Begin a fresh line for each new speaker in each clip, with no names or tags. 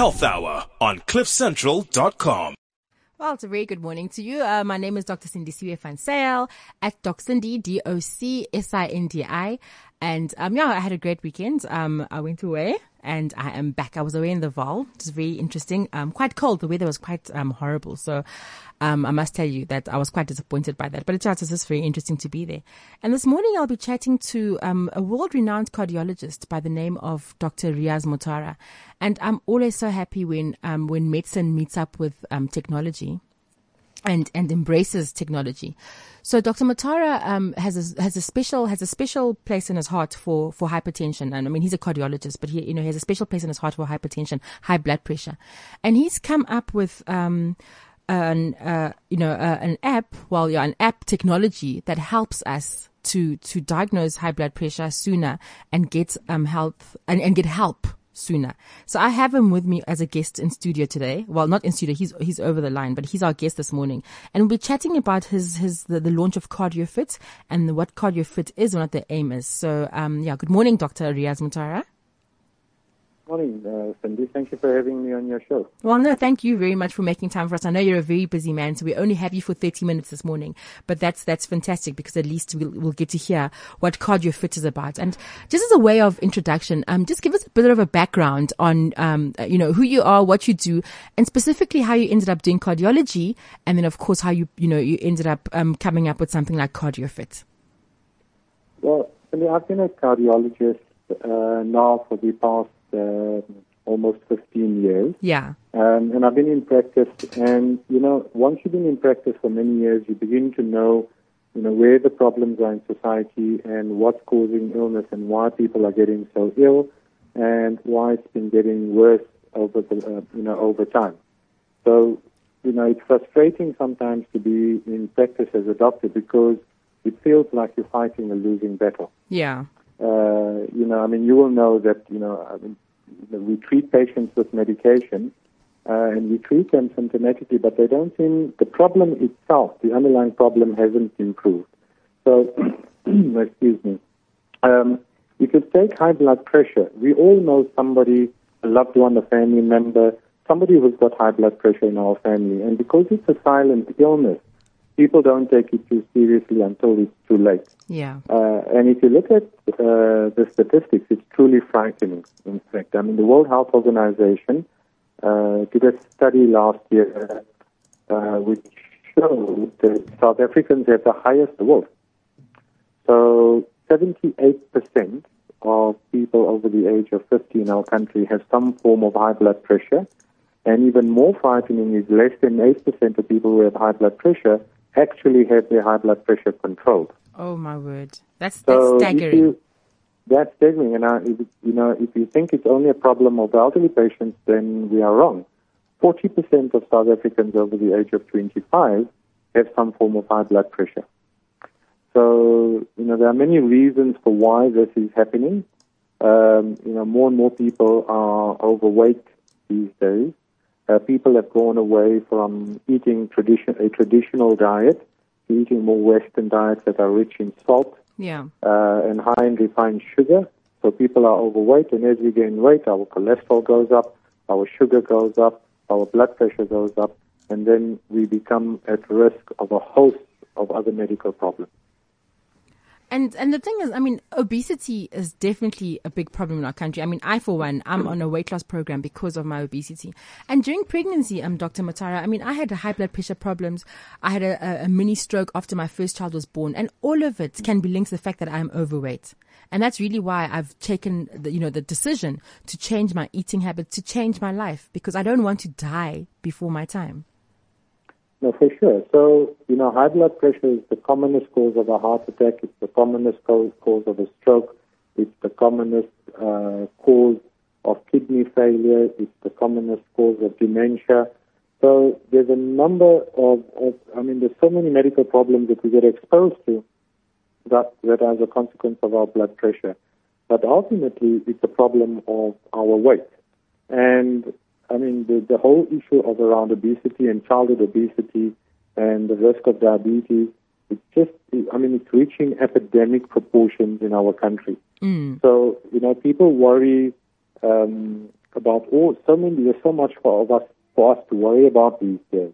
Health Hour on CliffCentral.com.
Well, it's a very good morning to you. Uh, my name is Dr. Sindisiwe van Zyl at Doc Cindy, D-O-C-S-I-N-D-I. And, um, yeah, I had a great weekend. Um, I went away and I am back. I was away in the Vaal. It was very interesting. Um, quite cold. The weather was quite, um, horrible. So, um, I must tell you that I was quite disappointed by that, but it was just very interesting to be there. And this morning I'll be chatting to, um, a world-renowned cardiologist by the name of Dr. Riaz Motara. And I'm always so happy when, um, when medicine meets up with, um, technology and and embraces technology. So Dr. Motara um, has a, has a special has a special place in his heart for for hypertension, and I mean he's a cardiologist, but he you know he has a special place in his heart for hypertension, high blood pressure, and he's come up with. Um, an uh, you know uh, an app, well, yeah, an app technology that helps us to to diagnose high blood pressure sooner and get um health and, and get help sooner. So I have him with me as a guest in studio today. Well, not in studio. He's, he's over the line, but he's our guest this morning. And we'll be chatting about his, his, the, the launch of CardioFit and what CardioFit is and what the aim is. So, um, yeah, good morning, Dr. Riaz Motara.
Morning, uh, Cindy. Thank you for having me on your show.
Well, no, thank you very much for making time for us. I know you're a very busy man, so we only have you for 30 minutes this morning, but that's, that's fantastic because at least we'll, we'll get to hear what Cardio Fit is about. And just as a way of introduction, um, just give us a bit of a background on, um, you know, who you are, what you do, and specifically how you ended up doing cardiology, and then of course how you, you know, you ended up, um, coming up with something like Cardio Fit.
Well, Cindy, I've been a cardiologist, uh, now for the past uh, almost 15 years.
Yeah.
Um, and I've been in practice, and you know, once you've been in practice for many years, you begin to know, you know, where the problems are in society and what's causing illness and why people are getting so ill, and why it's been getting worse over the, uh, you know, over time. So, you know, it's frustrating sometimes to be in practice as a doctor because it feels like you're fighting a losing battle.
Yeah.
Uh, you know, I mean, you will know that, you know, I mean, we treat patients with medication uh, and we treat them symptomatically, but they don't seem, the problem itself, the underlying problem hasn't improved. So, excuse me. Um, if you take high blood pressure. We all know somebody, a loved one, a family member, somebody who's got high blood pressure in our family. And because it's a silent illness, people don't take it too seriously until it's too late.
Yeah.
Uh, and if you look at uh, the statistics, it's truly frightening. In fact, I mean, the World Health Organization uh, did a study last year uh, which showed that South Africans have the highest world. So, 78% of people over the age of 50 in our country have some form of high blood pressure. And even more frightening is less than 8% of people who have high blood pressure actually have their high blood pressure controlled.
Oh my word, that's
So
that's staggering.
you- that's staggering. And I, if, you know, if you think it's only a problem of elderly patients, then we are wrong. 40% of South Africans over the age of 25 have some form of high blood pressure. So, you know, there are many reasons for why this is happening. Um, you know, more and more people are overweight these days. Uh, people have gone away from eating tradition, a traditional diet to eating more Western diets that are rich in salt
yeah.
uh, and high in refined sugar. So people are overweight, and as we gain weight, our cholesterol goes up, our sugar goes up, our blood pressure goes up, and then we become at risk of a host of other medical problems.
And and the thing is, I mean, obesity is definitely a big problem in our country. I mean, I for one, I'm on a weight loss program because of my obesity. And during pregnancy, um, Dr. Motara, I mean, I had high blood pressure problems. I had a, a, mini stroke after my first child was born, and all of it can be linked to the fact that I'm overweight. And that's really why I've taken the, you know, the decision to change my eating habits, to change my life, because I don't want to die before my time.
No, for sure. So, you know, high blood pressure is the commonest cause of a heart attack. It's the commonest cause, cause of a stroke. It's the commonest uh, cause of kidney failure. It's the commonest cause of dementia. So there's a number of, of I mean, there's so many medical problems that we get exposed to that, that as a consequence of our blood pressure. But ultimately, it's a problem of our weight. And I mean, the, the whole issue of around obesity and childhood obesity and the risk of diabetes, it's just, I mean, it's reaching epidemic proportions in our country.
Mm.
So, you know, people worry um, about all so many. There's so much for of us for us to worry about these days,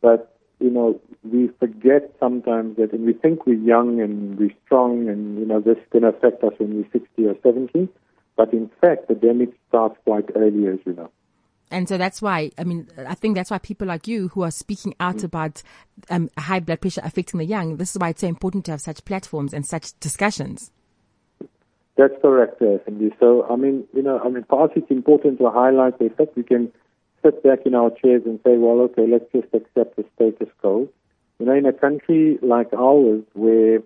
but you know we forget sometimes that, and we think we're young and we're strong, and you know this is going to affect us when we're 60 or 70. But in fact, the damage starts quite early, as you know.
And so that's why, I mean, I think that's why people like you who are speaking out mm. about um, high blood pressure affecting the young, this is why it's so important to have such platforms and such discussions.
That's correct, uh, Cindy. So, I mean, you know, I mean, for us, it's important to highlight the fact we can sit back in our chairs and say, well, okay, let's just accept the status quo. You know, in a country like ours, where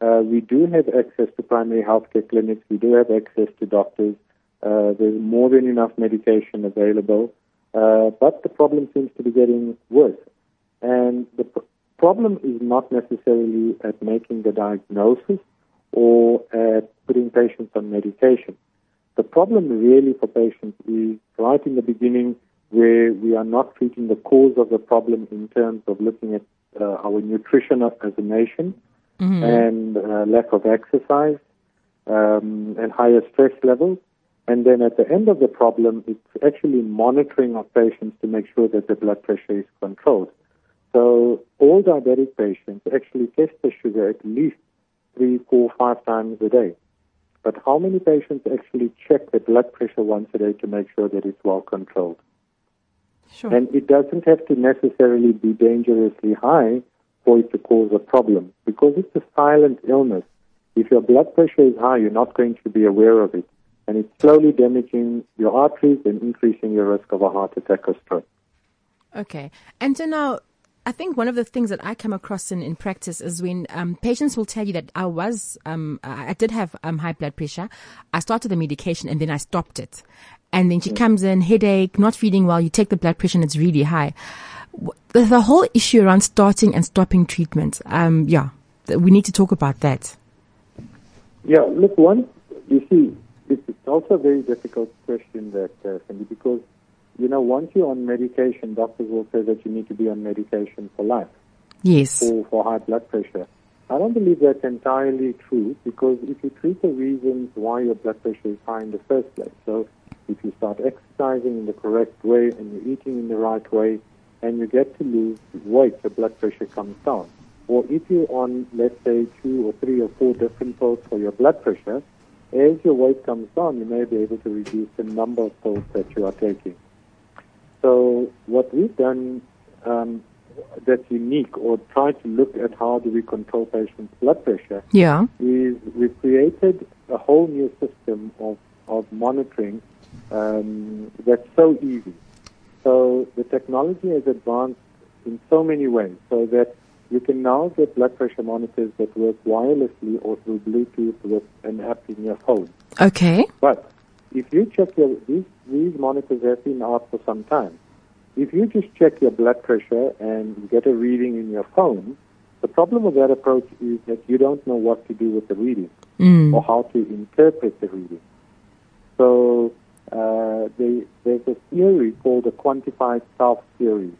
uh, we do have access to primary healthcare clinics, we do have access to doctors, uh, there's more than enough medication available, uh, but the problem seems to be getting worse. And the pr- problem is not necessarily at making the diagnosis or at putting patients on medication. The problem really for patients is right in the beginning where we are not treating the cause of the problem in terms of looking at uh, our nutrition as a nation mm-hmm. and uh, lack of exercise um, and higher stress levels. And then at the end of the problem, it's actually monitoring of patients to make sure that the blood pressure is controlled. So all diabetic patients actually test their sugar at least three, four, five times a day. But how many patients actually check their blood pressure once a day to make sure that it's well controlled?
Sure.
And it doesn't have to necessarily be dangerously high for it to cause a problem because it's a silent illness. If your blood pressure is high, you're not going to be aware of it and it's slowly damaging your arteries and increasing your risk of a heart attack or stroke.
Okay. And so now, I think one of the things that I come across in, in practice is when um, patients will tell you that I was, um, I did have um, high blood pressure. I started the medication and then I stopped it. And then she mm. comes in, headache, not feeling well. You take the blood pressure and it's really high. The, the whole issue around starting and stopping treatment, um, yeah, we need to talk about that.
Yeah, look, one, you see, it's also a very difficult question that, uh, Cindy, because, you know, once you're on medication, doctors will say that you need to be on medication for life.
Yes.
For, for high blood pressure. I don't believe that's entirely true because if you treat the reasons why your blood pressure is high in the first place, so if you start exercising in the correct way and you're eating in the right way and you get to lose weight, your blood pressure comes down. Or if you're on, let's say, two or three or four different pills for your blood pressure, as your weight comes down, you may be able to reduce the number of pills that you are taking. So what we've done um, that's unique, or try to look at how do we control patients' blood pressure,
yeah.
is we've created a whole new system of, of monitoring um, that's so easy. So the technology has advanced in so many ways, so that you can now get blood pressure monitors that work wirelessly or through Bluetooth with an app in your phone.
Okay.
But if you check your these these monitors have been out for some time. If you just check your blood pressure and get a reading in your phone, the problem with that approach is that you don't know what to do with the reading
mm.
or how to interpret the reading. So uh, they, there's a theory called the quantified self theory,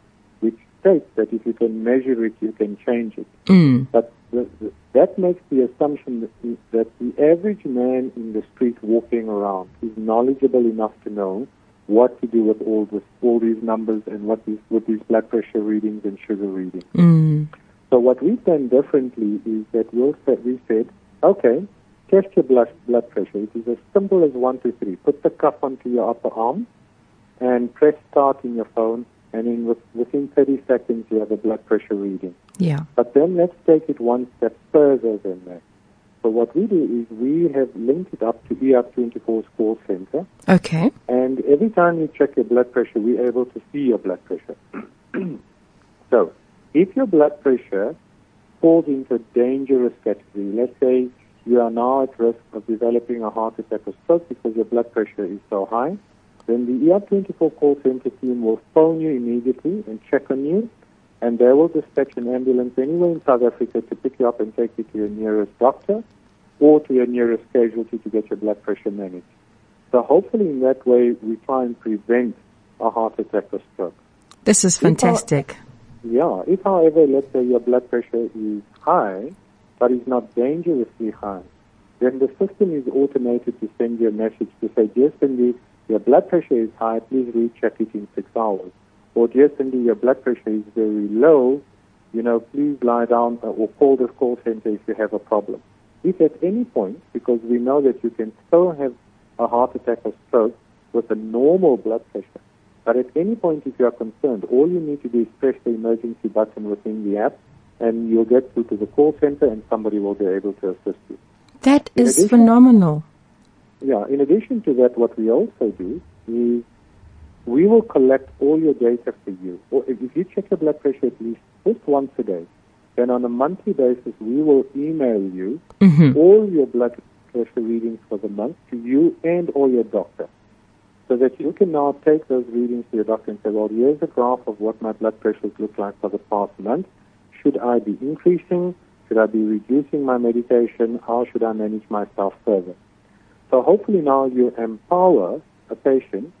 states that if you can measure it, you can change it.
Mm.
But the, the, that makes the assumption that the, that the average man in the street walking around is knowledgeable enough to know what to do with all this, all these numbers and what these, with these blood pressure readings and sugar readings.
Mm.
So what we've done differently is that we'll set, we said, okay, test your blood, blood pressure. It is as simple as one, two, three. Put the cuff onto your upper arm and press start in your phone and in within 30 seconds you have a blood pressure reading.
Yeah.
But then let's take it one step further than that. So what we do is we have linked it up to ER24's call center.
Okay.
And every time you check your blood pressure, we're able to see your blood pressure. so if your blood pressure falls into a dangerous category, let's say you are now at risk of developing a heart attack or stroke because your blood pressure is so high, then the ER24 call center team will phone you immediately and check on you, and they will dispatch an ambulance anywhere in South Africa to pick you up and take you to your nearest doctor or to your nearest casualty to get your blood pressure managed. So hopefully in that way we try and prevent a heart attack or stroke.
This is fantastic.
If, yeah. If, however, let's say your blood pressure is high, but is not dangerously high, then the system is automated to send you a message to say, dear Cindy, your blood pressure is high, please recheck it in six hours. Or dear Cindy, your blood pressure is very low, you know, please lie down or call this call center if you have a problem. If at any point, because we know that you can still have a heart attack or stroke with a normal blood pressure, but at any point if you are concerned, all you need to do is press the emergency button within the app and you'll get through to the call center and somebody will be able to assist you.
That
In
is
addition-
phenomenal.
Yeah, in addition to that, what we also do is we will collect all your data for you. Or if you check your blood pressure at least just once a day, then on a monthly basis, we will email you mm-hmm. all your blood pressure readings for the month to you and or your doctor. So that you can now take those readings to your doctor and say, well, here's a graph of what my blood pressures look like for the past month. Should I be increasing? Should I be reducing my medication? How should I manage myself further? So hopefully now you empower a patient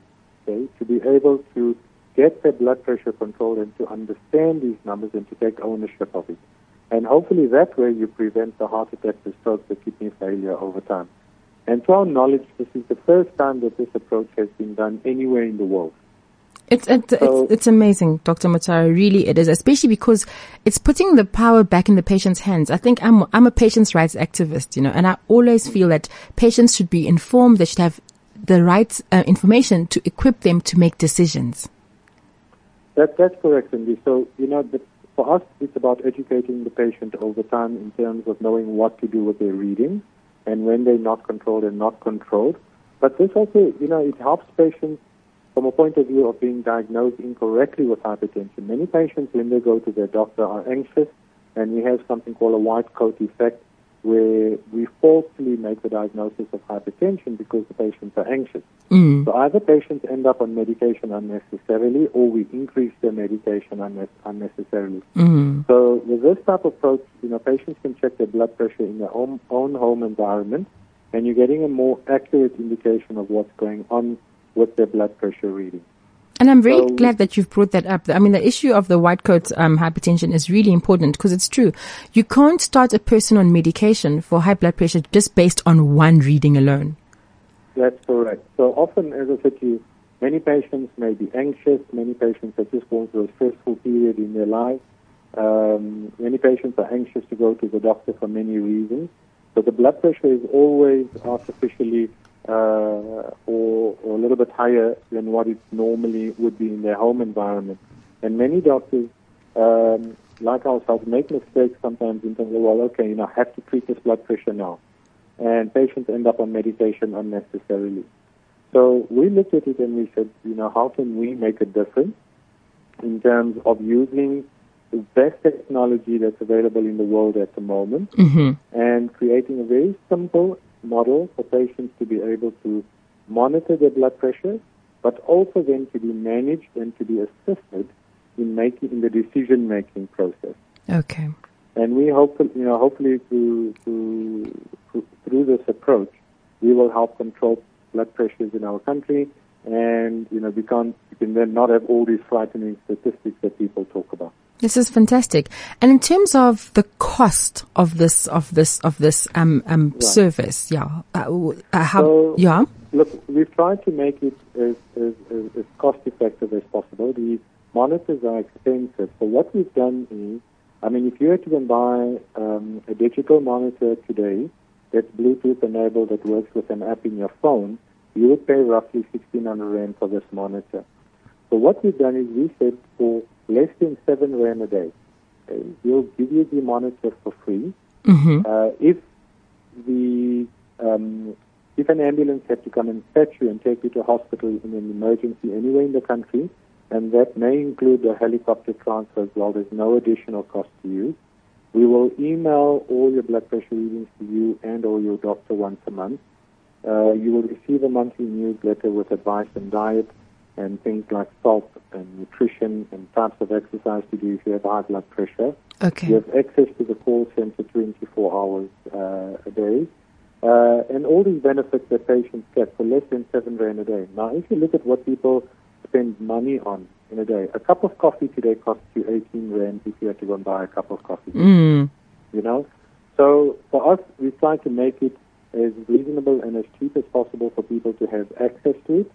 okay, to be able to get their blood pressure controlled and to understand these numbers and to take ownership of it. And hopefully that way you prevent the heart attack, the stroke, the kidney failure over time. And to our knowledge, this is the first time that this approach has been done anywhere in the world.
It's, it's,
So-
it's, it's amazing, Dr. Motara. Really, it is, especially because it's putting the power back in the patient's hands. I think I'm, I'm a patient's rights activist, you know, and I always feel that patients should be informed. They should have the right uh, information to equip them to make decisions.
That, that's correct, Cindy. So, you know, the, for us, it's about educating the patient over time in terms of knowing what to do with their reading and when they're not controlled and not controlled. But this also, you know, it helps patients from a point of view of being diagnosed incorrectly with hypertension. Many patients, when they go to their doctor, are anxious, and we have something called a white coat effect, where we falsely make the diagnosis of hypertension because the patients are anxious. Mm. So either patients end up on medication unnecessarily, or we increase their medication unne- unnecessarily. Mm-hmm. So with this type of approach, you know, patients can check their blood pressure in their own, own home environment, and you're getting a more accurate indication of what's going on with their blood pressure reading.
And I'm very
So-
glad that you've brought that up. I mean, the issue of the white coat um, hypertension is really important because it's true. You can't start a person on medication for high blood pressure just based on one reading alone.
That's correct. So often, as I said to you, many patients may be anxious. Many patients are just going through a stressful period in their life. Um, many patients are anxious to go to the doctor for many reasons. So the blood pressure is always artificially or, or a little bit higher than what it normally would be in their home environment. And many doctors, um, like ourselves, make mistakes sometimes in terms of, well, okay, you know, I have to treat this blood pressure now and patients end up on medication unnecessarily. So we looked at it and we said, you know, how can we make a difference in terms of using the best technology that's available in the world at the moment and creating a very simple model for patients to be able to monitor their blood pressure, but also then to be managed and to be assisted in making in the decision making process.
Okay.
And we hope, you know, hopefully through, through, through this approach, we will help control blood pressures in our country. And, you know, we can't, we can then not have all these frightening statistics that people talk about.
This is fantastic. And in terms of the cost of this, of this, of this, um, um, service, yeah, uh, uh, how,
So-
yeah,
Look, we've tried to make it as, as, as, as cost effective as possible. The monitors are expensive. So what we've done is, I mean, if you were to go and buy um, a digital monitor today that's Bluetooth enabled that works with an app in your phone, you would pay roughly 1600 Rand for this monitor. So what we've done is we said for less than 7 Rand a day, okay, we'll give you the monitor for free. Uh, if the um, if an ambulance had to come and fetch you and take you to hospital in an emergency anywhere in the country, and that may include a helicopter transfer as well, there's no additional cost to you. We will email all your blood pressure readings to you and or your doctor once a month. Uh, you will receive a monthly newsletter with advice on diet and things like salt and nutrition and types of exercise to do if you have high blood pressure.
okay.
You have access to the call center 24 hours uh, a day. Uh, and all these benefits that patients get for less than 7 Rand a day. Now, if you look at what people spend money on in a day, a cup of coffee today costs you 18 Rand if you had to go and buy a cup of coffee.
Mm.
You know? So for us, we try to make it as reasonable and as cheap as possible for people to have access to it.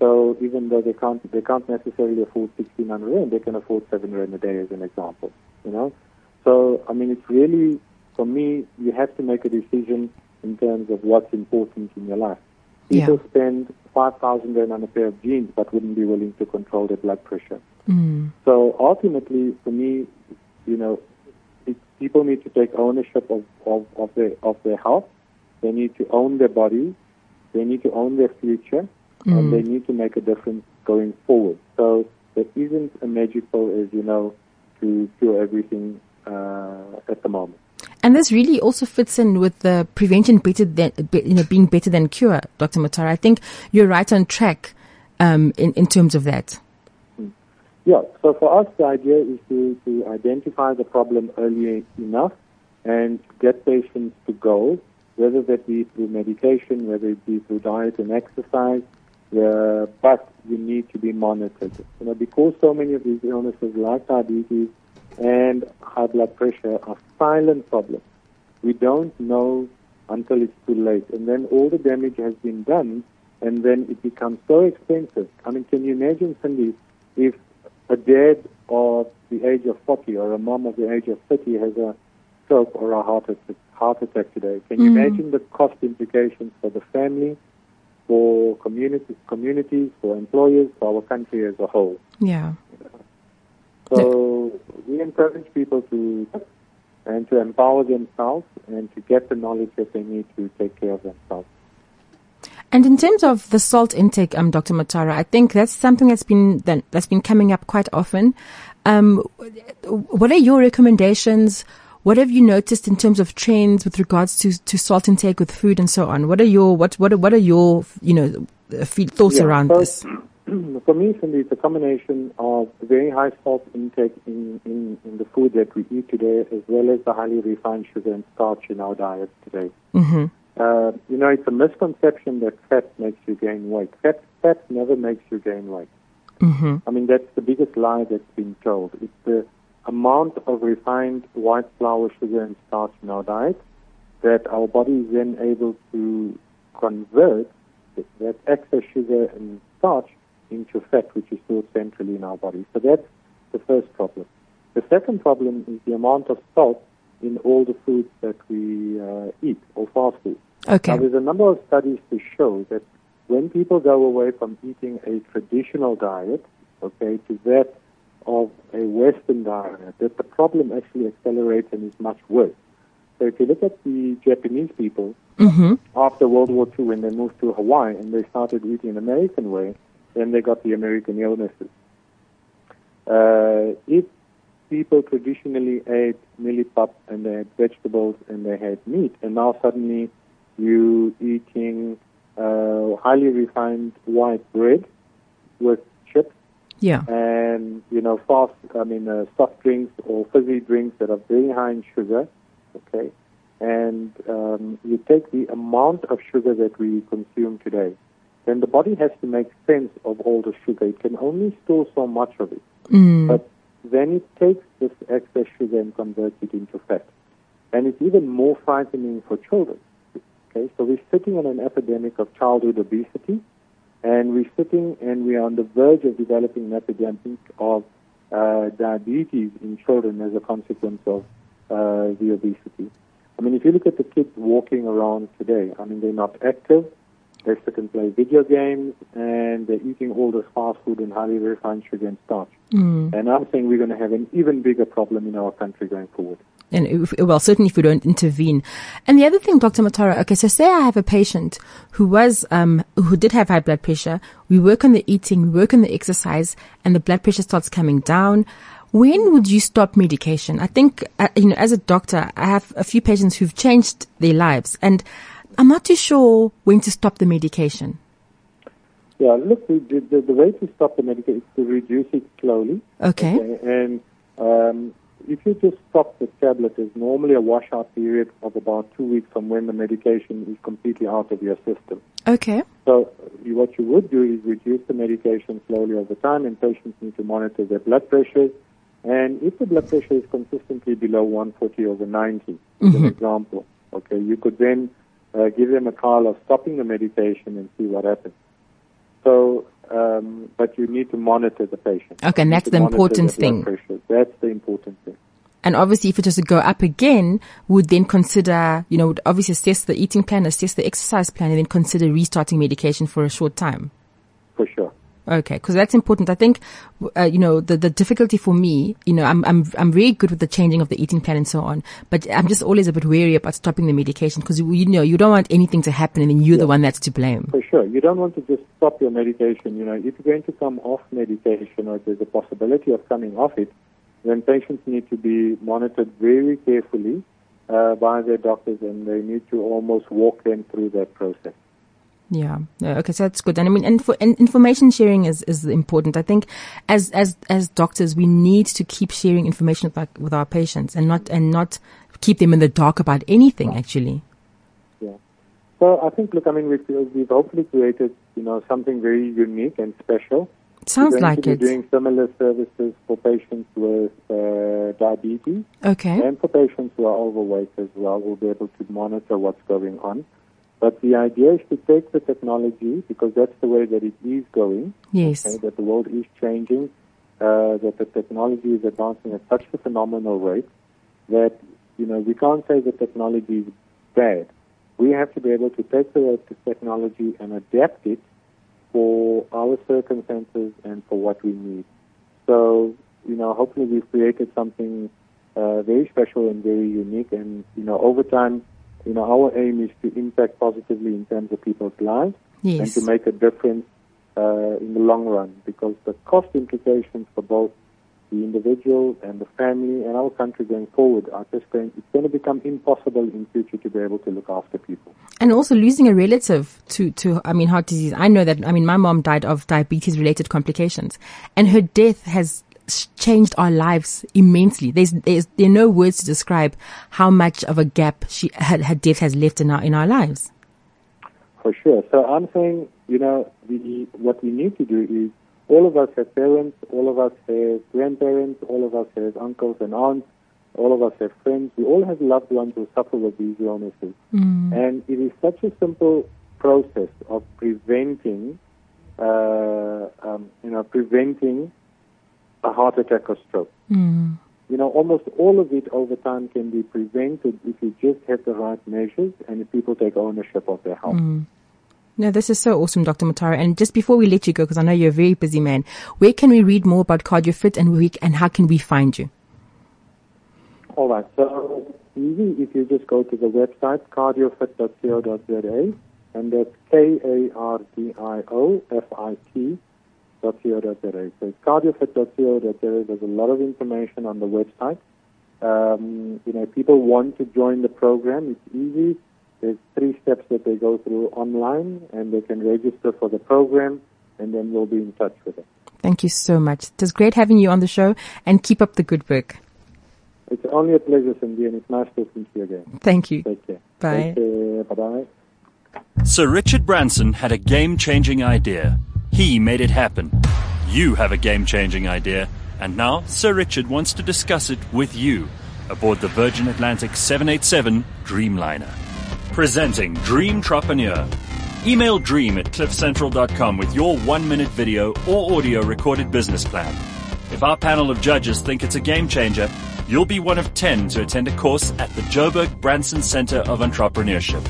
So even though they can't they can't necessarily afford 1600 rand, they can afford 7 rand a day as an example. You know, so I mean it's really for me you have to make a decision in terms of what's important in your life. People
Yeah.
spend 5,000 rand on a pair of jeans, but wouldn't be willing to control their blood pressure.
Mm.
So ultimately, for me, you know, people need to take ownership of, of, of their of their health. They need to own their body. They need to own their future, and they need to make a difference going forward. So there isn't a magic pill, as you know, to cure everything uh, at the moment.
And this really also fits in with the prevention better than, you know, being better than cure, Dr. Motara. I think you're right on track, um, in, in terms of that.
Yeah, so for us, the idea is to, to identify the problem early enough and get patients to go, whether that be through medication, whether it be through diet and exercise, uh, but you need to be monitored. You know, because so many of these illnesses like diabetes and high blood pressure are silent problems. We don't know until it's too late. And then all the damage has been done, and then it becomes so expensive. I mean, can you imagine, Cindy, if a dad of the age of 40 or a mom of the age of 30 has a stroke or a heart attack, heart attack today? Can you imagine the cost implications for the family, for community, communities, for employers, for our country as a whole?
Yeah.
So we encourage people to and to empower themselves and to get the knowledge that they need to take care of themselves.
And in terms of the salt intake, um, Dr. Motara, I think that's something that's been that, that's been coming up quite often. Um, what are your recommendations? What have you noticed in terms of trends with regards to, to salt intake with food and so on? What are your what what are, what are your you know uh, thoughts
Yeah,
around
so-
this?
For me, Cindy, it's a combination of very high salt intake in, in, in the food that we eat today, as well as the highly refined sugar and starch in our diet today.
hmm
Uh, you know, it's a misconception that fat makes you gain weight. Fat, fat never makes you gain weight.
hmm
I mean, that's the biggest lie that's been told. It's the amount of refined white flour, sugar, and starch in our diet that our body is then able to convert that excess sugar and starch into fat, which is stored centrally in our body. So that's the first problem. The second problem is the amount of salt in all the foods that we uh, eat or fast food.
Okay.
Now, there's a number of studies to show that when people go away from eating a traditional diet, okay, to that of a Western diet, that the problem actually accelerates and is much worse. So if you look at the Japanese people
hmm
after World War II, when they moved to Hawaii and they started eating American way, then they got the American illnesses. Uh, if people traditionally ate mieliepap and they had vegetables and they had meat, and now suddenly you eating uh, highly refined white bread with
Yeah.
and you know fast I mean uh, soft drinks or fizzy drinks that are very high in sugar, okay, and um, you take the amount of sugar that we consume today, then the body has to make sense of all the sugar. It can only store so much of it,
Mm.
but then it takes this excess sugar and converts it into fat, and it's even more frightening for children. Okay, so we're sitting on an epidemic of childhood obesity and we're sitting and we're on the verge of developing an epidemic of uh, diabetes in children as a consequence of uh, the obesity. I mean, if you look at the kids walking around today, I mean, they're not active. They sit and play video games, and they're eating all this fast food and highly refined sugar and starch.
Mm.
And I'm saying we're going to have an even bigger problem in our country going forward.
And if, well, certainly if we don't intervene. And the other thing, Dr. Motara, okay, so say I have a patient who was, um, who did have high blood pressure. We work on the eating, we work on the exercise, and the blood pressure starts coming down. When would you stop medication? I think, uh, you know, as a doctor, I have a few patients who've changed their lives, and I'm not too sure when to stop the medication.
Yeah, look, the, the, the way to stop the medication is to reduce it slowly.
Okay.
And um, if you just stop the tablet, there's normally a washout period of about two weeks from when the medication is completely out of your system.
Okay.
So what you would do is reduce the medication slowly over time, and patients need to monitor their blood pressures. And if the blood pressure is consistently below 140 over 90, as an example, okay, you could then uh, give them a trial of stopping the medication and see what happens. So um, but you need to monitor the patient.
Okay, and that's the important
the
thing.
pressure. That's the important thing.
And obviously, if it was to go up again, would then consider, you know, would obviously assess the eating plan, assess the exercise plan, and then consider restarting medication for a short time. Okay, because that's important. I think, uh, you know, the, the difficulty for me, you know, I'm, I'm, I'm very good with the changing of the eating plan and so on, but I'm just always a bit wary about stopping the medication because, you know, you don't want anything to happen and then you're the one that's to blame.
For sure. You don't want to just stop your medication. You know, if you're going to come off medication or there's a possibility of coming off it, then patients need to be monitored very carefully uh, by their doctors and they need to almost walk them through that process.
Yeah. Yeah, Okay. So that's good. And I mean, and, for, and information sharing is, is important. I think as, as, as doctors, we need to keep sharing information with our, with our patients and not, and not keep them in the dark about anything, actually.
Yeah. So I think, look, I mean, we've, we've hopefully created, you know, something very unique and special.
Sounds
We're
like it.
doing similar services for patients with uh, diabetes
Okay.
and for patients who are overweight as well. We'll be able to monitor what's going on. But the idea is to take the technology, because that's the way that it is going,
Yes.
okay, that the world is changing, uh, that the technology is advancing at such a phenomenal rate that, you know, we can't say the technology is bad. We have to be able to take the, the technology and adapt it for our circumstances and for what we need. So, you know, hopefully we've created something uh, very special and very unique. And, you know, over time, you know, our aim is to impact positively in terms of people's lives and to make a difference uh, in the long run because the cost implications for both the individual and the family and our country going forward are just going, it's going to become impossible in future to be able to look after people.
And also losing a relative to, to, I mean, heart disease. I know that, I mean, my mom died of diabetes related complications and her death has changed our lives immensely. There's, there's, there are no words to describe how much of a gap she, her, her death has left in our, in our lives.
For sure. So I'm saying, you know, the, what we need to do is all of us have parents, all of us have grandparents, all of us have uncles and aunts, all of us have friends. We all have loved ones who suffer with these illnesses. And it is such a simple process of preventing, uh, um, you know, preventing a heart attack or stroke. Hmm. You know, almost all of it over time can be prevented if you just have the right measures and if people take ownership of their health. Hmm.
No, this is so awesome, Dr. Motara. And just before we let you go, because I know you're a very busy man, where can we read more about CardioFit and we, and how can we find you?
All right. So easy if you just go to the website cardiofit.co.za and that's K A R D I O F I T dot co dot za. So it's cardiofit.co.za. There's a lot of information on the website. Um, you know, people want to join the program, it's easy. There's three steps that they go through online, and they can register for the program, and then we'll be in touch with them.
Thank you so much. It was great having you on the show and keep up the good work.
It's only a pleasure, Cindy, and it's nice talking to you again.
Thank you.
Take care.
Bye.
Take care. Bye-bye.
Sir Richard Branson had a game changing idea. He made it happen. You have a game changing idea, and now Sir Richard wants to discuss it with you aboard the Virgin Atlantic 787 Dreamliner. Presenting Dream Entrepreneur. Email dream at cliffcentral.com with your one minute video or audio recorded business plan. If our panel of judges think it's a game changer, you'll be one of 10 to attend a course at the Joburg Branson Center of Entrepreneurship.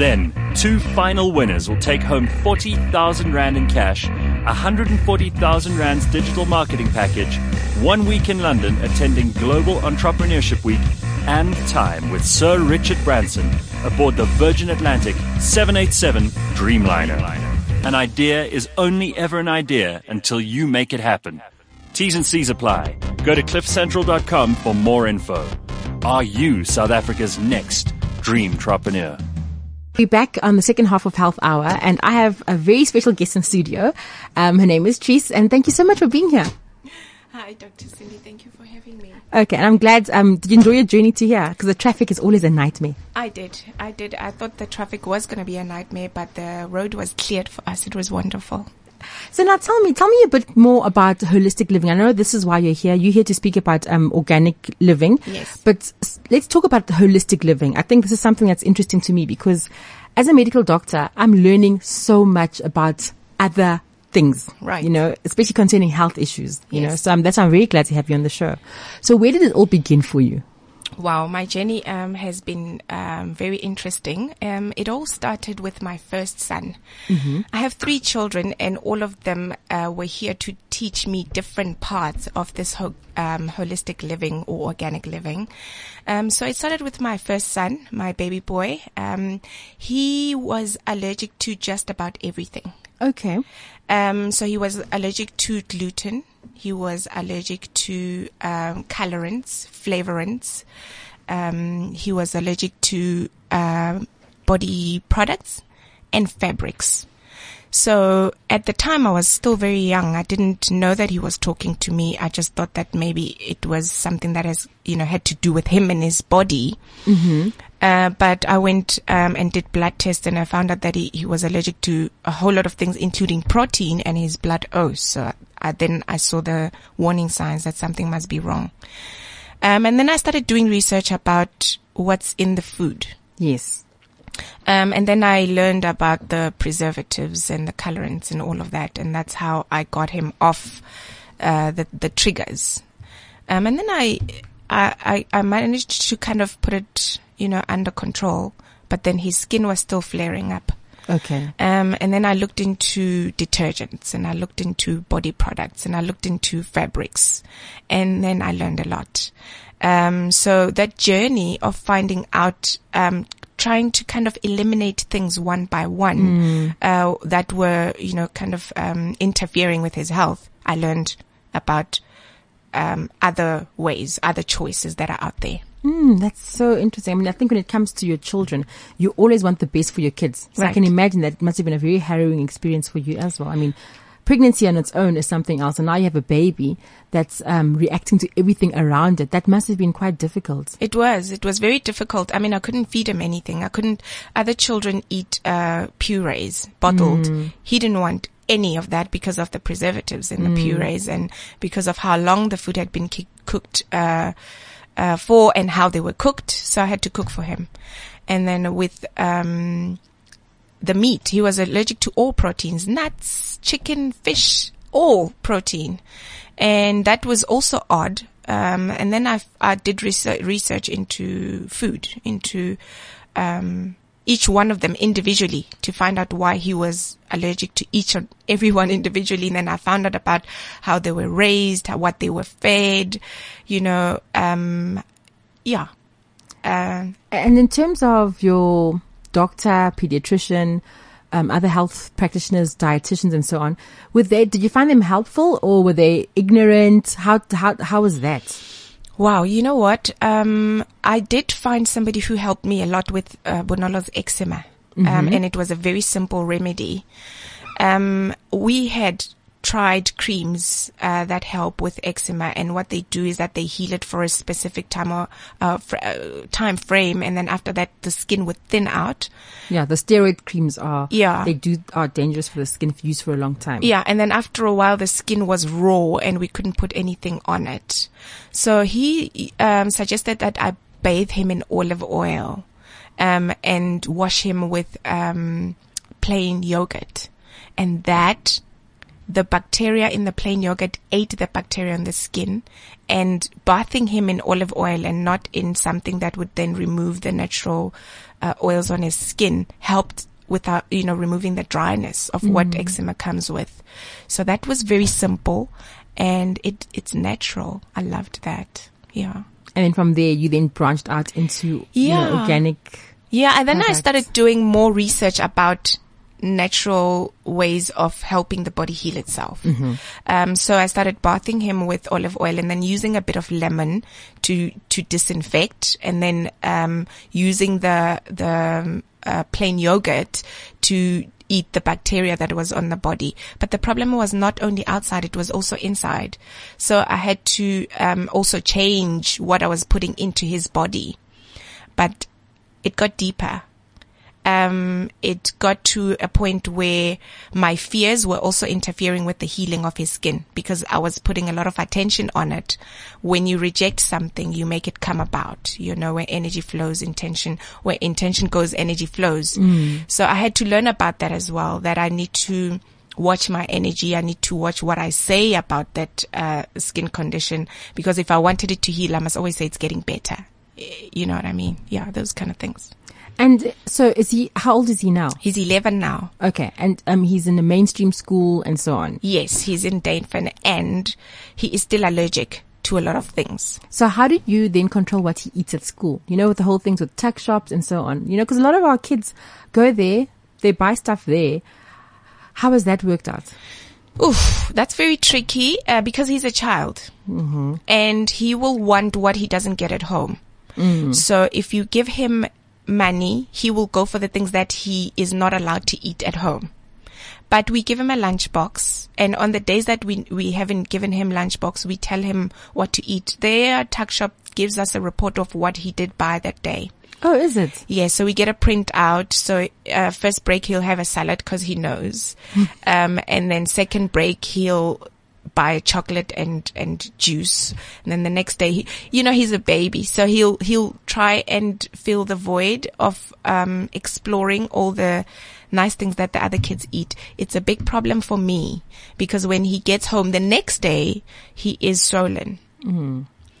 Then, two final winners will take home 40,000 Rand in cash, 140,000 Rand's digital marketing package, one week in London attending Global Entrepreneurship Week, and time with Sir Richard Branson aboard the Virgin Atlantic 787 Dreamliner. An idea is only ever an idea until you make it happen. T's and C's apply. Go to cliffcentral.com for more info. Are you South Africa's next dream entrepreneur?
We're back on the second half of Health Hour, and I have a very special guest in studio. Um, her name is Tris, and thank you so much for being here.
Hi, Dr. Cindy. Thank you for having me.
Okay, and I'm glad. Um, did you enjoy your journey to here? Because the traffic is always a nightmare.
I did. I did. I thought the traffic was going to be a nightmare, but the road was cleared for us. It was wonderful.
So now tell me, tell me a bit more about holistic living. I know this is why you're here. You're here to speak about um, organic living.
Yes.
But let's talk about holistic living. I think this is something that's interesting to me because as a medical doctor, I'm learning so much about other things,
Right.
You know, especially concerning health issues, you know.
Yes.
So um, that's why I'm very glad to have you on the show. So where did it all begin for you?
Wow, my journey um, has been um, very interesting. Um, it all started with my first son. I have three children, and all of them uh, were here to teach me different parts of this ho- um, holistic living or organic living. Um, so it started with my first son, my baby boy. Um, he was allergic to just about everything.
Okay.
Um, so he was allergic to gluten. He was allergic to um, colorants, flavorants. Um, he was allergic to um body products and fabrics. So at the time, I was still very young. I didn't know that he was talking to me. I just thought that maybe it was something that has, you know, had to do with him and his body. Uh, but I went um, and did blood tests, and I found out that he, he was allergic to a whole lot of things, including protein and his blood O. So I, then I saw the warning signs that something must be wrong. Um, and then I started doing research about what's in the food.
Yes.
Um, and then I learned about the preservatives and the colorants and all of that, and that's how I got him off uh, the the triggers. Um, and then I, I I I managed to kind of put it, you know, under control. But then his skin was still flaring up.
Okay.
Um, and then I looked into detergents and I looked into body products and I looked into fabrics and then I learned a lot. Um, so that journey of finding out, um, trying to kind of eliminate things one by one, uh, that were, you know, kind of, um, interfering with his health, I learned about, um, other ways, other choices that are out there.
Mm, that's so interesting. I mean, I think when it comes to your children, you always want the best for your kids. So I can imagine that it must have been a very harrowing experience for you as well. I mean, pregnancy on its own is something else, and now you have a baby that's um, reacting to everything around it. That must have been quite difficult.
It was. It was very difficult. I mean, I couldn't feed him anything. I couldn't. Other children eat uh, purees, bottled. He didn't want any of that because of the preservatives in the purees and because of how long the food had been ki- cooked uh, uh, for and how they were cooked. So I had to cook for him. And then with um, the meat, he was allergic to all proteins, nuts, chicken, fish, all protein. And that was also odd. Um, and then I, I did research, research into food, into, um, each one of them individually to find out why he was allergic to each and everyone individually. And then I found out about how they were raised, how, what they were fed, you know, um, yeah. Uh,
And in terms of your doctor, pediatrician, um, other health practitioners, dietitians, and so on, were they? Did you find them helpful, or were they ignorant? How how how was that?
Wow, you know what? Um, I did find somebody who helped me a lot with uh, Bonolo's eczema, um, and it was a very simple remedy. Um, we had tried creams uh, that help with eczema, and what they do is that they heal it for a specific time or uh, fr- uh, time frame, and then after that, the skin would thin out.
Yeah, the steroid creams are
Yeah.
they do are dangerous for the skin if used for a long time.
Yeah, and then after a while, the skin was raw and we couldn't put anything on it. So he um, suggested that I bathe him in olive oil um, and wash him with um, plain yogurt, and that the bacteria in the plain yogurt ate the bacteria on the skin and bathing him in olive oil and not in something that would then remove the natural uh, oils on his skin helped without, you know, removing the dryness of what eczema comes with. So that was very simple and it, it's natural. I loved that. Yeah.
And then from there, you then branched out into you know,
Yeah.
organic.
Yeah, and then I started doing more research about natural ways of helping the body heal itself. Um, so I started bathing him with olive oil and then using a bit of lemon to to disinfect, and then um, using the the um, uh, plain yogurt to eat the bacteria that was on the body. But the problem was not only outside, it was also inside. So I had to um, also change what I was putting into his body. But it got deeper. Um, it got to a point where my fears were also interfering with the healing of his skin because I was putting a lot of attention on it. When you reject something, you make it come about. You know, where energy flows, intention, where intention goes, energy flows. So I had to learn about that as well, that I need to watch my energy. I need to watch what I say about that uh, skin condition because if I wanted it to heal, I must always say it's getting better. You know what I mean? Yeah, those kind of things.
And so is he, how old is he now?
He's 11 now.
Okay. And, um, he's in a mainstream school and so on.
Yes, he's in Dainfern and he is still allergic to a lot of things.
So how did you then control what he eats at school? You know, with the whole things with tuck shops and so on. You know, because a lot of our kids go there, they buy stuff there. How has that worked out?
Oof, that's very tricky uh, because he's a child and he will want what he doesn't get at home. So if you give him money, he will go for the things that he is not allowed to eat at home. But we give him a lunchbox, and on the days that we we haven't given him lunchbox, we tell him what to eat. Their tuck shop gives us a report of what he did buy that day.
Oh, is it?
Yeah, so we get a print out. So uh, first break he'll have a salad because he knows, um, and then second break he'll buy chocolate and and juice, and then the next day he, you know, he's a baby, so he'll he'll try and fill the void of um, exploring all the nice things that the other kids eat. It's a big problem for me because when he gets home the next day, he is swollen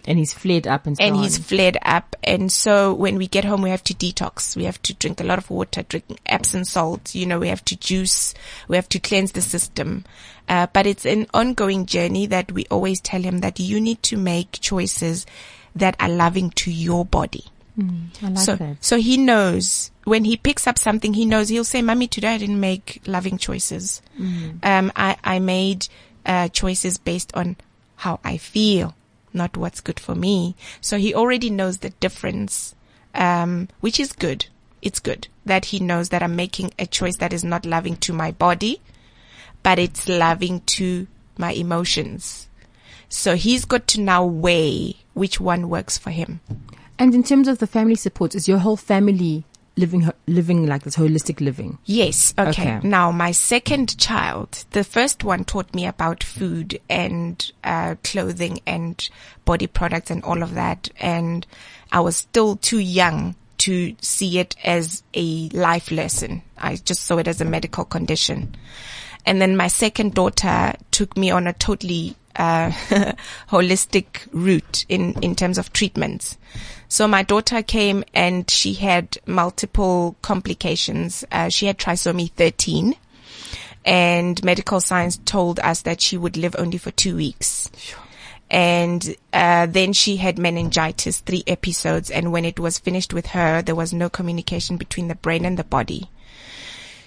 And he's flared up and so
and
on.
he's flared up. And so when we get home, we have to detox. We have to drink a lot of water, drink Epsom salt. You know, we have to juice. We have to cleanse the system. Uh, but it's an ongoing journey that we always tell him that you need to make choices that are loving to your body.
I like
so,
that.
so he knows when he picks up something, he knows he'll say, "Mummy, today I didn't make loving choices. Um, I I made uh, choices based on how I feel, not what's good for me." So he already knows the difference, um, which is good. It's good that he knows that I'm making a choice that is not loving to my body, but it's loving to my emotions. So he's got to now weigh which one works for him.
And in terms of the family support, is your whole family living living like this holistic living?
Yes. Okay.
Okay.
Now, my second child, the first one taught me about food and uh, clothing and body products and all of that. And I was still too young to see it as a life lesson. I just saw it as a medical condition. And then my second daughter took me on a totally uh, holistic route in, in terms of treatments. So my daughter came and she had multiple complications. Uh, she had trisomy 13 and medical science told us that she would live only for two weeks. And uh, then she had meningitis, three episodes, and when it was finished with her, there was no communication between the brain and the body.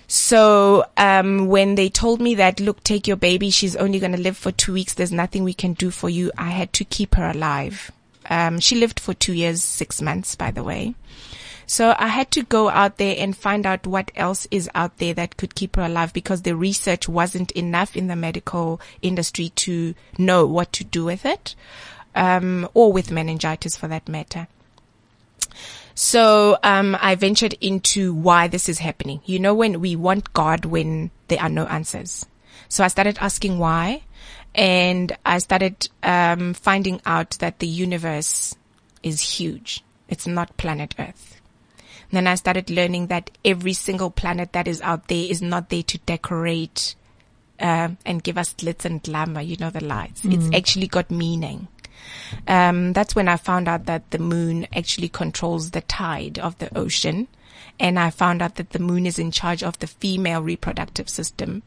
So um, when they told me that, look, take your baby, she's only going to live for two weeks. There's nothing we can do for you. I had to keep her alive. Um, she lived for two years, six months, by the way. So I had to go out there and find out what else is out there that could keep her alive because the research wasn't enough in the medical industry to know what to do with it, um, or with meningitis for that matter. So um, I ventured into why this is happening. You know, when we want God when there are no answers. So I started asking why, and I started um, finding out that the universe is huge. It's not planet Earth. Then I started learning that every single planet that is out there is not there to decorate um, and give us glitz and glamour, you know, the lights. It's actually got meaning. Um, that's when I found out that the moon actually controls the tide of the ocean. And I found out that the moon is in charge of the female reproductive system.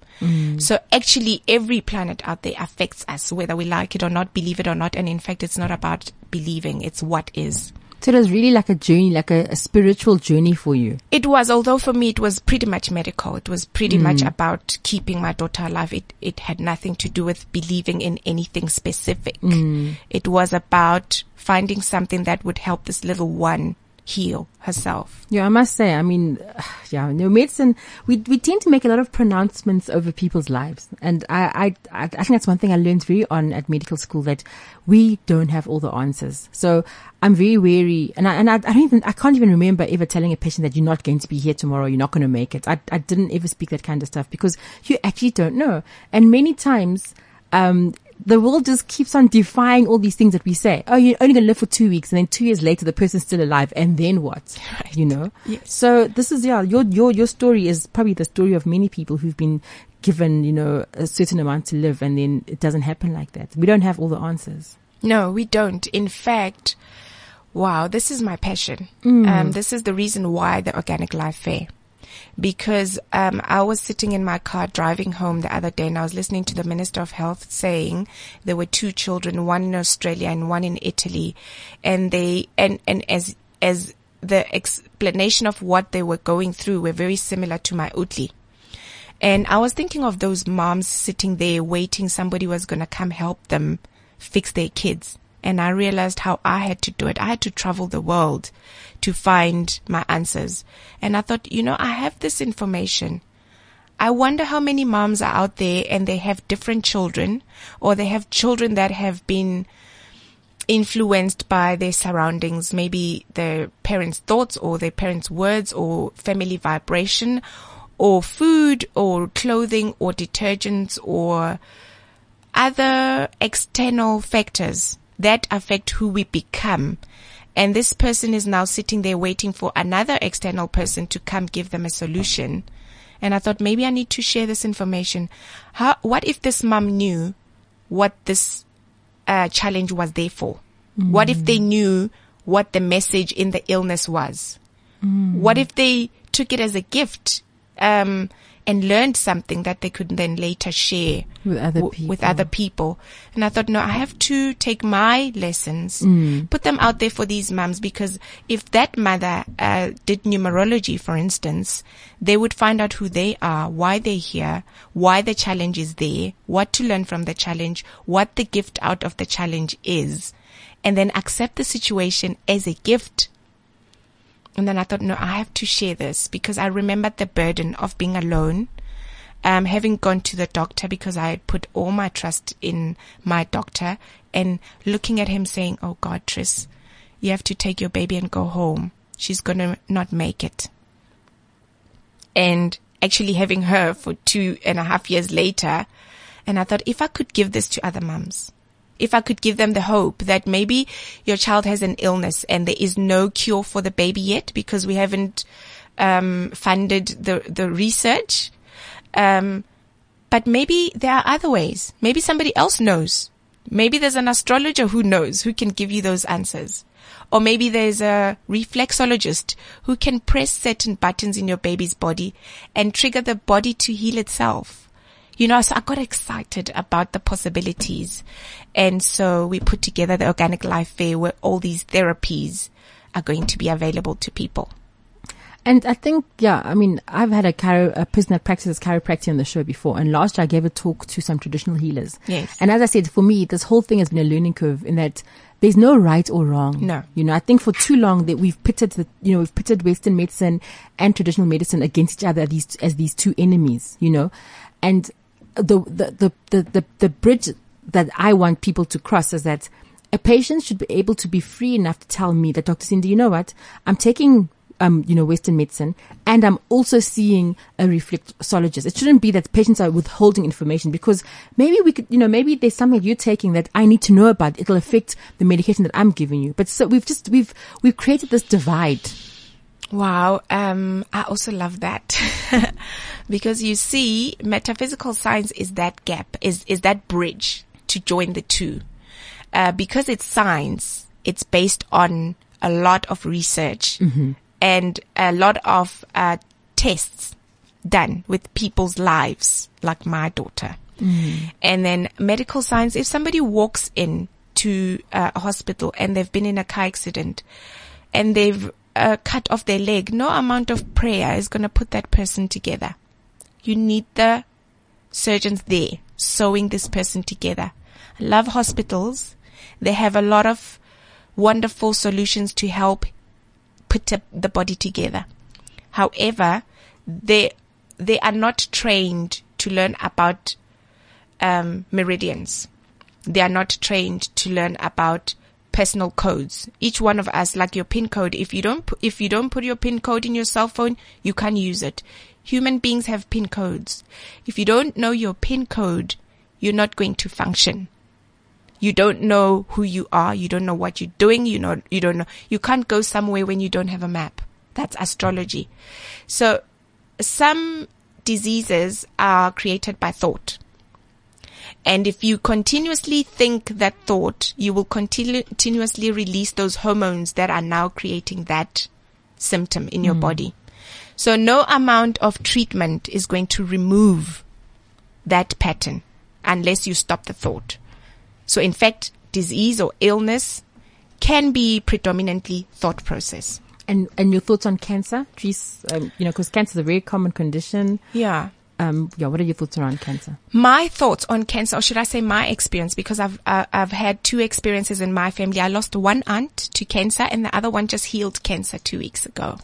So actually every planet out there affects us, whether we like it or not, believe it or not. And in fact, it's not about believing. It's what is.
So it was really like a journey, like a, a spiritual journey for you.
It was, although for me it was pretty much medical. It was pretty much mm. about keeping my daughter alive. It it had nothing to do with believing in anything specific. Mm. It was about finding something that would help this little one heal herself.
Yeah, I must say, I mean, yeah, no medicine, we, we tend to make a lot of pronouncements over people's lives. And I, I, I I think that's one thing I learned very on at medical school that we don't have all the answers. So I'm very wary and I, and I, I don't even, I can't even remember ever telling a patient that you're not going to be here tomorrow, you're not going to make it. I, I didn't ever speak that kind of stuff because you actually don't know. And many times, um, the world just keeps on defying all these things that we say. Oh, you're only going to live for two weeks, and then two years later, the person's still alive, and then what? You know.
Yes.
So this is yeah, your your your story is probably the story of many people who've been given, you know, a certain amount to live and then it doesn't happen like that. We don't have all the answers.
No, we don't. In fact, wow, this is my passion. Um, this is the reason why the Organic Life Fair. Because um, I was sitting in my car driving home the other day and I was listening to the Minister of Health saying there were two children, one in Australia and one in Italy. And they, and, and as, as the explanation of what they were going through were very similar to my Utli. And I was thinking of those moms sitting there waiting somebody was going to come help them fix their kids. And I realized how I had to do it. I had to travel the world to find my answers. And I thought, you know, I have this information. I wonder how many moms are out there and they have different children or they have children that have been influenced by their surroundings, maybe their parents' thoughts or their parents' words or family vibration or food or clothing or detergents or other external factors that affect who we become. And this person is now sitting there waiting for another external person to come give them a solution. And I thought maybe I need to share this information. How, what if this mom knew what this uh, challenge was there for? What if they knew what the message in the illness was? What if they took it as a gift um, and learned something that they could then later share
With other
w- with
people.
other people? And I thought, no, I have to take my lessons,
Mm.
put them out there for these mums because if that mother uh, did numerology, for instance, they would find out who they are, why they're here, why the challenge is there, what to learn from the challenge, what the gift out of the challenge is, and then accept the situation as a gift. And then I thought, no, I have to share this because I remembered the burden of being alone. Um, having gone to the doctor because I had put all my trust in my doctor and looking at him saying, Oh God, Trice, you have to take your baby and go home. She's going to not make it. And actually having her for two and a half years later. And I thought, if I could give this to other mums, if I could give them the hope that maybe your child has an illness and there is no cure for the baby yet because we haven't um, funded the the research. Um, but maybe there are other ways. Maybe somebody else knows. Maybe there's an astrologer who knows who can give you those answers. Or maybe there's a reflexologist who can press certain buttons in your baby's body and trigger the body to heal itself. You know, so I got excited about the possibilities. And so we put together the Organic Life Fair where all these therapies are going to be available to people.
And I think, yeah, I mean, I've had a, chiro, a person that practices chiropractic on the show before, and last year I gave a talk to some traditional healers.
Yes.
And as I said, for me, this whole thing has been a learning curve in that there's no right or wrong.
No.
You know, I think for too long that we've pitted the, you know, we've pitted Western medicine and traditional medicine against each other as these, as these two enemies, you know, and the, the, the, the, the, bridge that I want people to cross is that a patient should be able to be free enough to tell me that, Dr. Cindy, you know what? I'm taking um, you know, Western medicine, and I'm also seeing a reflexologist. It shouldn't be that patients are withholding information because maybe we could, you know, maybe there's something you're taking that I need to know about. It'll affect the medication that I'm giving you. But so we've just, we've, we've created this divide.
Wow. Um, I also love that because you see, metaphysical science is that gap, is, is that bridge to join the two. Uh, because it's science, it's based on a lot of research and a lot of, uh, tests done with people's lives, like my daughter. And then medical science, if somebody walks in to uh, a hospital and they've been in a car accident and they've uh, cut off their leg, no amount of prayer is going to put that person together. You need the surgeons there sewing this person together. I love hospitals. They have a lot of wonderful solutions to help put the body together. However, they they are not trained to learn about um, meridians. They are not trained to learn about personal codes. Each one of us, like your pin code, if you don't if you don't put your pin code in your cell phone, you can't use it. Human beings have pin codes. If you don't know your pin code, you're not going to function. You don't know who you are. You don't know what you're doing. You know, you don't know. You can't go somewhere when you don't have a map. That's astrology. So some diseases are created by thought. And if you continuously think that thought, you will continu- continuously release those hormones that are now creating that symptom in your body. So no amount of treatment is going to remove that pattern unless you stop the thought. So in fact, disease or illness can be predominantly thought process.
And and your thoughts on cancer, Trice? Um, you know, because cancer is a very common condition.
Yeah.
Um, yeah. What are your thoughts around cancer?
My thoughts on cancer, or should I say my experience, because I've uh, I've had two experiences in my family. I lost one aunt to cancer, and the other one just healed cancer two weeks ago.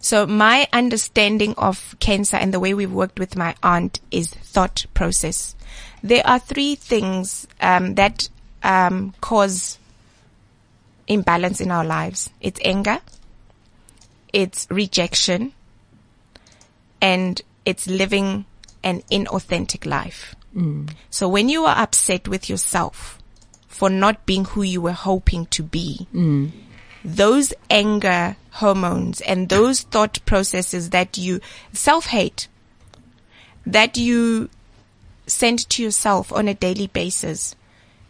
So my understanding of cancer and the way we've worked with my aunt is thought process. There are three things um, that um, cause imbalance in our lives. It's anger, it's rejection, and it's living an inauthentic life. So when you are upset with yourself for not being who you were hoping to be, those anger hormones and those thought processes that you self-hate, that you send to yourself on a daily basis,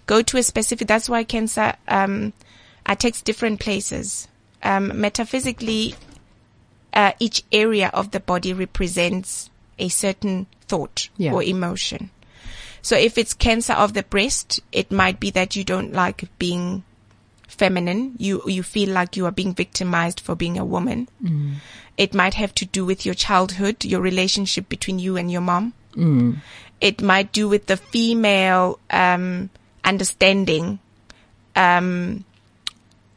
go to a specific, that's why cancer, um, attacks different places. Um, metaphysically, uh, each area of the body represents a certain thought
Yeah.
or emotion. So if it's cancer of the breast, it might be that you don't like being feminine. You, you feel like you are being victimized for being a woman. It might have to do with your childhood, your relationship between you and your mom. It might do with the female, um, understanding, um,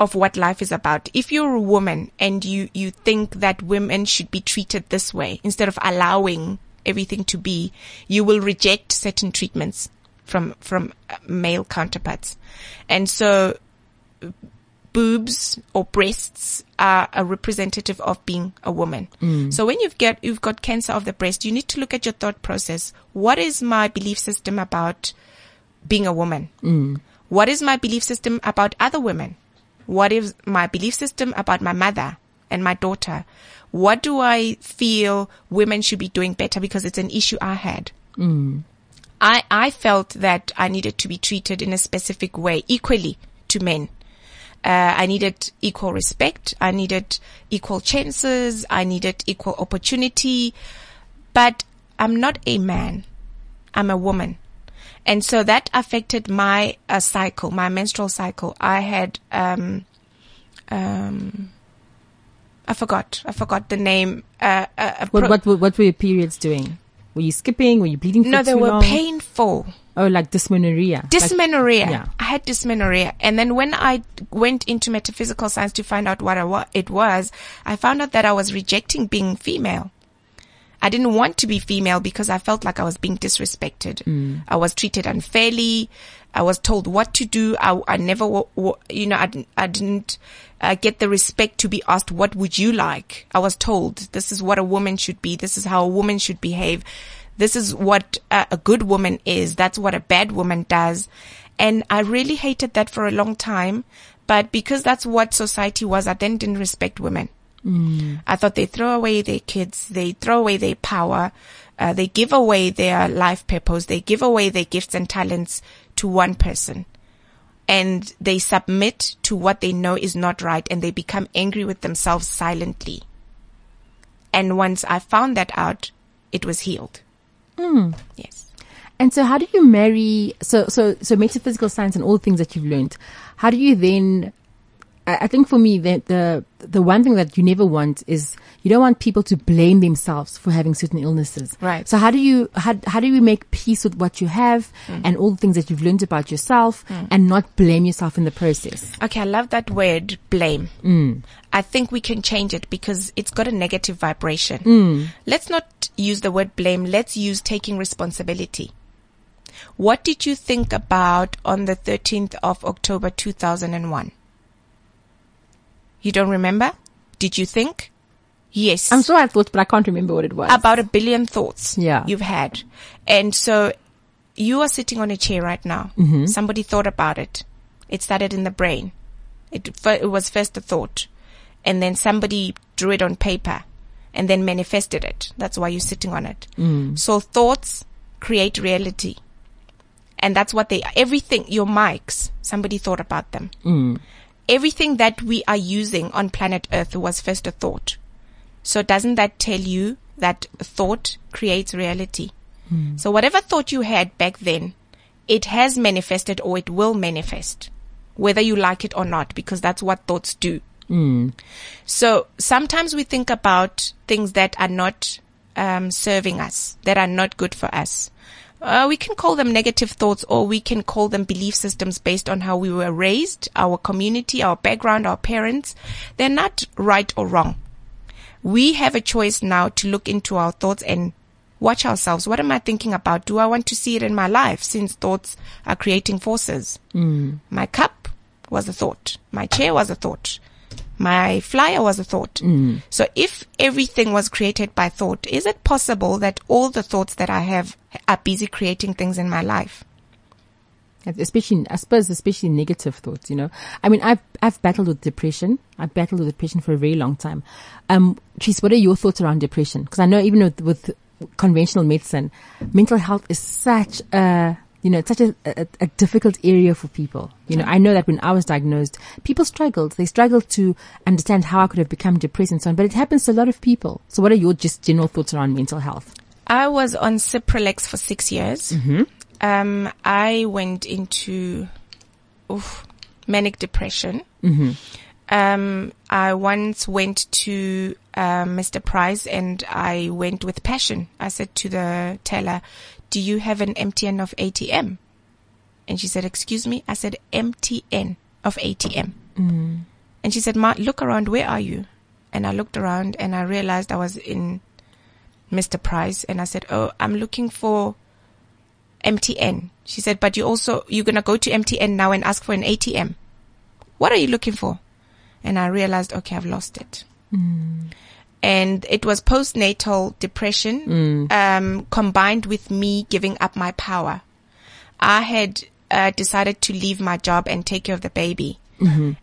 of what life is about. If you're a woman and you, you think that women should be treated this way instead of allowing everything to be, you will reject certain treatments from, from uh, male counterparts. And so boobs or breasts are a representative of being a woman. So when you've got, you've got cancer of the breast, you need to look at your thought process. What is my belief system about being a woman? What is my belief system about other women? What is my belief system about my mother and my daughter? What do I feel women should be doing better because it's an issue I had? I, I felt that I needed to be treated in a specific way equally to men. Uh, I needed equal respect. I needed equal chances. I needed equal opportunity. But I'm not a man. I'm a woman. And so that affected my uh, cycle, my menstrual cycle. I had, um, um, I forgot, I forgot the name. Uh, uh,
What
pro-
what were- what were your periods doing? Were you skipping? Were you bleeding
no, they were
long?
painful.
Oh, like dysmenorrhea. Like-
Dysmenorrhea.
yeah.
I had dysmenorrhea. And then when I went into metaphysical science to find out what wa- it was, I found out that I was rejecting being female. I didn't want to be female because I felt like I was being disrespected. I was treated unfairly. I was told what to do. I, I never, you know, I didn't, I didn't uh, get the respect to be asked, what would you like? I was told this is what a woman should be. This is how a woman should behave. This is what uh, a good woman is. That's what a bad woman does. And I really hated that for a long time. But because that's what society was, I then didn't respect women. I thought they throw away their kids, they throw away their power, uh, they give away their life purpose, they give away their gifts and talents to one person. And they submit to what they know is not right and they become angry with themselves silently. And once I found that out, it was healed. Mm. Yes.
And so how do you marry, so, so, so metaphysical science and all the things that you've learned, how do you then, I think for me, the, the, the one thing that you never want is you don't want people to blame themselves for having certain illnesses.
Right.
So how do you, how, how do you make peace with what you have mm. and all the things that you've learned about yourself mm. and not blame yourself in the process?
Okay, I love that word blame. Mm. I think we can change it because it's got a negative vibration. Let's not use the word blame. Let's use taking responsibility. What did you think about on the 13th of October 2001? You don't remember? Did you think? Yes.
I'm sure I thought, but I can't remember what it was.
about a billion thoughts
Yeah.
you've had. And so you are sitting on a chair right now. Mm-hmm. Somebody thought about it. It started in the brain. It, it was first a thought. And then somebody drew it on paper. and then manifested it. That's why you're sitting on it. Mm. So thoughts create reality. And that's what they, everything, your mics, somebody thought about them. Mm. Everything that we are using on planet Earth was first a thought. So doesn't that tell you that thought creates reality? So whatever thought you had back then, it has manifested or it will manifest, whether you like it or not, because that's what thoughts do. So sometimes we think about things that are not um, serving us, that are not good for us. Uh, we can call them negative thoughts or we can call them belief systems based on how we were raised, our community, our background, our parents. They're not right or wrong. We have a choice now to look into our thoughts and watch ourselves. What am I thinking about? Do I want to see it in my life since thoughts are creating forces? My cup was a thought. My chair was a thought. My flyer was a thought. So if everything was created by thought, is it possible that all the thoughts that I have are busy creating things in my life?
especially I suppose especially negative thoughts. You know, I mean, I've I've battled with depression. I've battled with depression for a very long time. Um, Trice, what are your thoughts around depression? Because I know even with, with conventional medicine, mental health is such a you know, it's such a, a, a difficult area for people. You know, I know that when I was diagnosed, people struggled. They struggled to understand how I could have become depressed and so on, but it happens to a lot of people. So what are your just general thoughts around mental health?
I was on Cipralex for six years. Um, I went into oof, manic depression. Um, I once went to um, Mr. Price and I went with passion. I said to the teller, "Do you have an MTN of ATM?" And she said, "Excuse me." I said, "MTN of ATM." And she said, "Ma, look around. Where are you?" And I looked around and I realized I was in Mr. Price and I said, Oh, I'm looking for MTN. She said, but you also, you're going to go to MTN now and ask for an ATM. What are you looking for? And I realized, okay, I've lost it. And it was postnatal depression, um, combined with me giving up my power. I had uh, decided to leave my job and take care of the baby.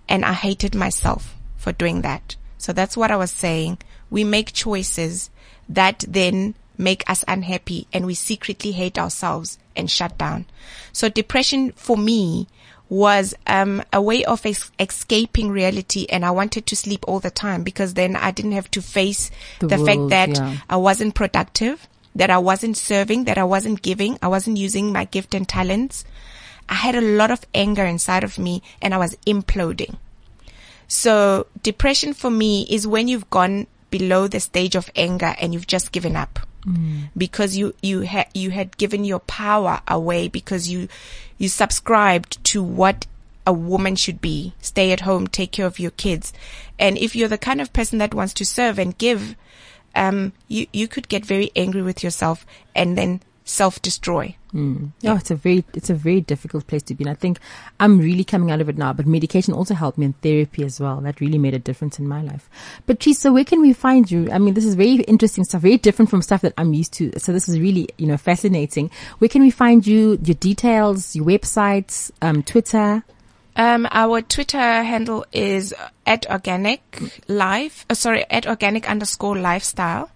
And I hated myself for doing that. So that's what I was saying. We make choices that then make us unhappy and we secretly hate ourselves and shut down. So depression for me was um, a way of es- escaping reality and I wanted to sleep all the time because then I didn't have to face
The
the, fact that
yeah.
I wasn't productive, that I wasn't serving, that I wasn't giving, I wasn't using my gift and talents. I had a lot of anger inside of me and I was imploding. So depression for me is when you've gone below the stage of anger and you've just given up because you, you had, you had given your power away because you, you subscribed to what a woman should be. Stay at home, take care of your kids. And if you're the kind of person that wants to serve and give, um, you, you could get very angry with yourself and then self-destroy.
Yeah, it's a very it's a very difficult place to be, and I think I'm really coming out of it now. But medication also helped me and therapy as well. That really made a difference in my life. But Teresa, where can we find you? I mean, this is very interesting stuff, very different from stuff that I'm used to. So this is really you know fascinating. Where can we find you? Your details, your websites, um, Twitter.
Um, our Twitter handle is at organic life, uh, sorry, at organic underscore lifestyle.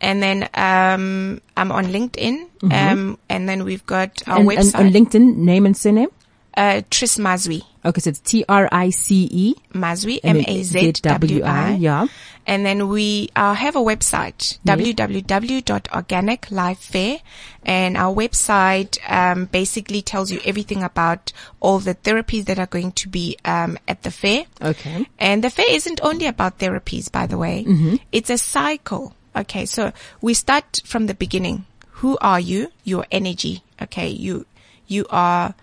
And then, um, I'm on LinkedIn. Um, and then we've got our
and, and
website,
on LinkedIn, name and surname.
uh, Trice Mazwi.
Okay, so it's T R I C E
Mazwi, M-A-Z-W-I.
Yeah.
And then we uh, have a website, www.organiclifefair. And our website um, basically tells you everything about all the therapies that are going to be um, at the fair.
Okay.
And the fair isn't only about therapies, by the way. It's a cycle. Okay. So we start from the beginning. Who are you? Your energy. Okay. You, you are,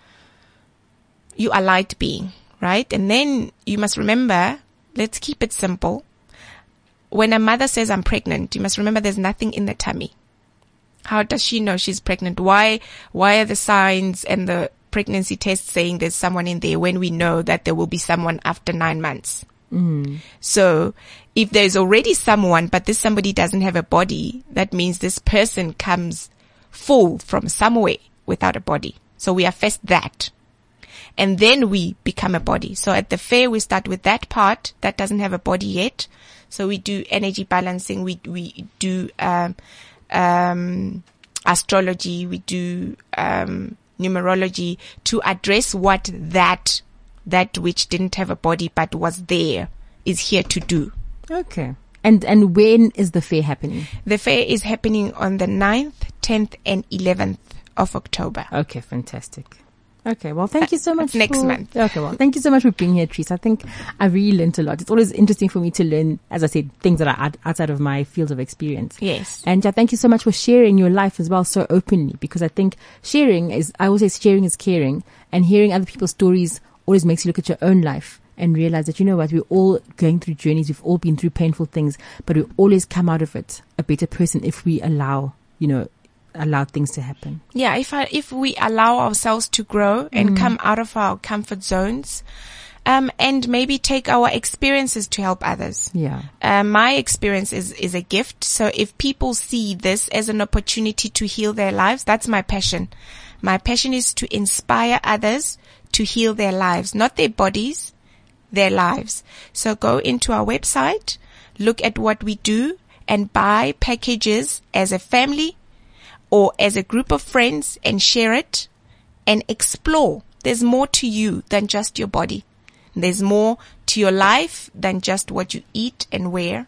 you are light being, right? And then you must remember, let's keep it simple. When a mother says I'm pregnant, you must remember there's nothing in the tummy. How does she know she's pregnant? Why, why are the signs and the pregnancy test saying there's someone in there when we know that there will be someone after nine months? So if there's already someone, but this somebody doesn't have a body, that means this person comes full from somewhere without a body. So we are first that. and then we become a body. So at the fair, we start with that part that doesn't have a body yet. So we do energy balancing. We, we do, um, um, astrology. We do, um, numerology to address what that, that which didn't have a body but was there is here to do.
Okay. And and when is the fair happening?
The fair is happening on the 9th, 10th and 11th of October.
Okay, fantastic. Okay, well, thank you so much.
next month.
Okay, well, thank you so much for being here, Trice. I think I really learned a lot. It's always interesting for me to learn, as I said, things that are out- outside of my field of experience.
Yes.
And uh, thank you so much for sharing your life as well so openly because I think sharing is, I always say sharing is caring and hearing other people's stories always makes you look at your own life and realize that, you know what, we're all going through journeys. We've all been through painful things, but we always come out of it a better person if we allow, you know, allow things to happen.
Yeah, if I, if we allow ourselves to grow and come out of our comfort zones, um, and maybe take our experiences to help others.
Yeah.
Um, my experience is, is a gift. So if people see this as an opportunity to heal their lives, that's my passion. My passion is to inspire others to heal their lives, not their bodies, their lives. So go into our website, look at what we do and buy packages as a family or as a group of friends and share it and explore. There's more to you than just your body. There's more to your life than just what you eat and wear.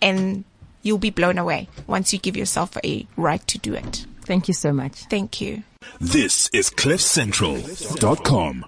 And you'll be blown away once you give yourself a right to do it.
Thank you so much.
Thank you.
This is CliffCentral.com.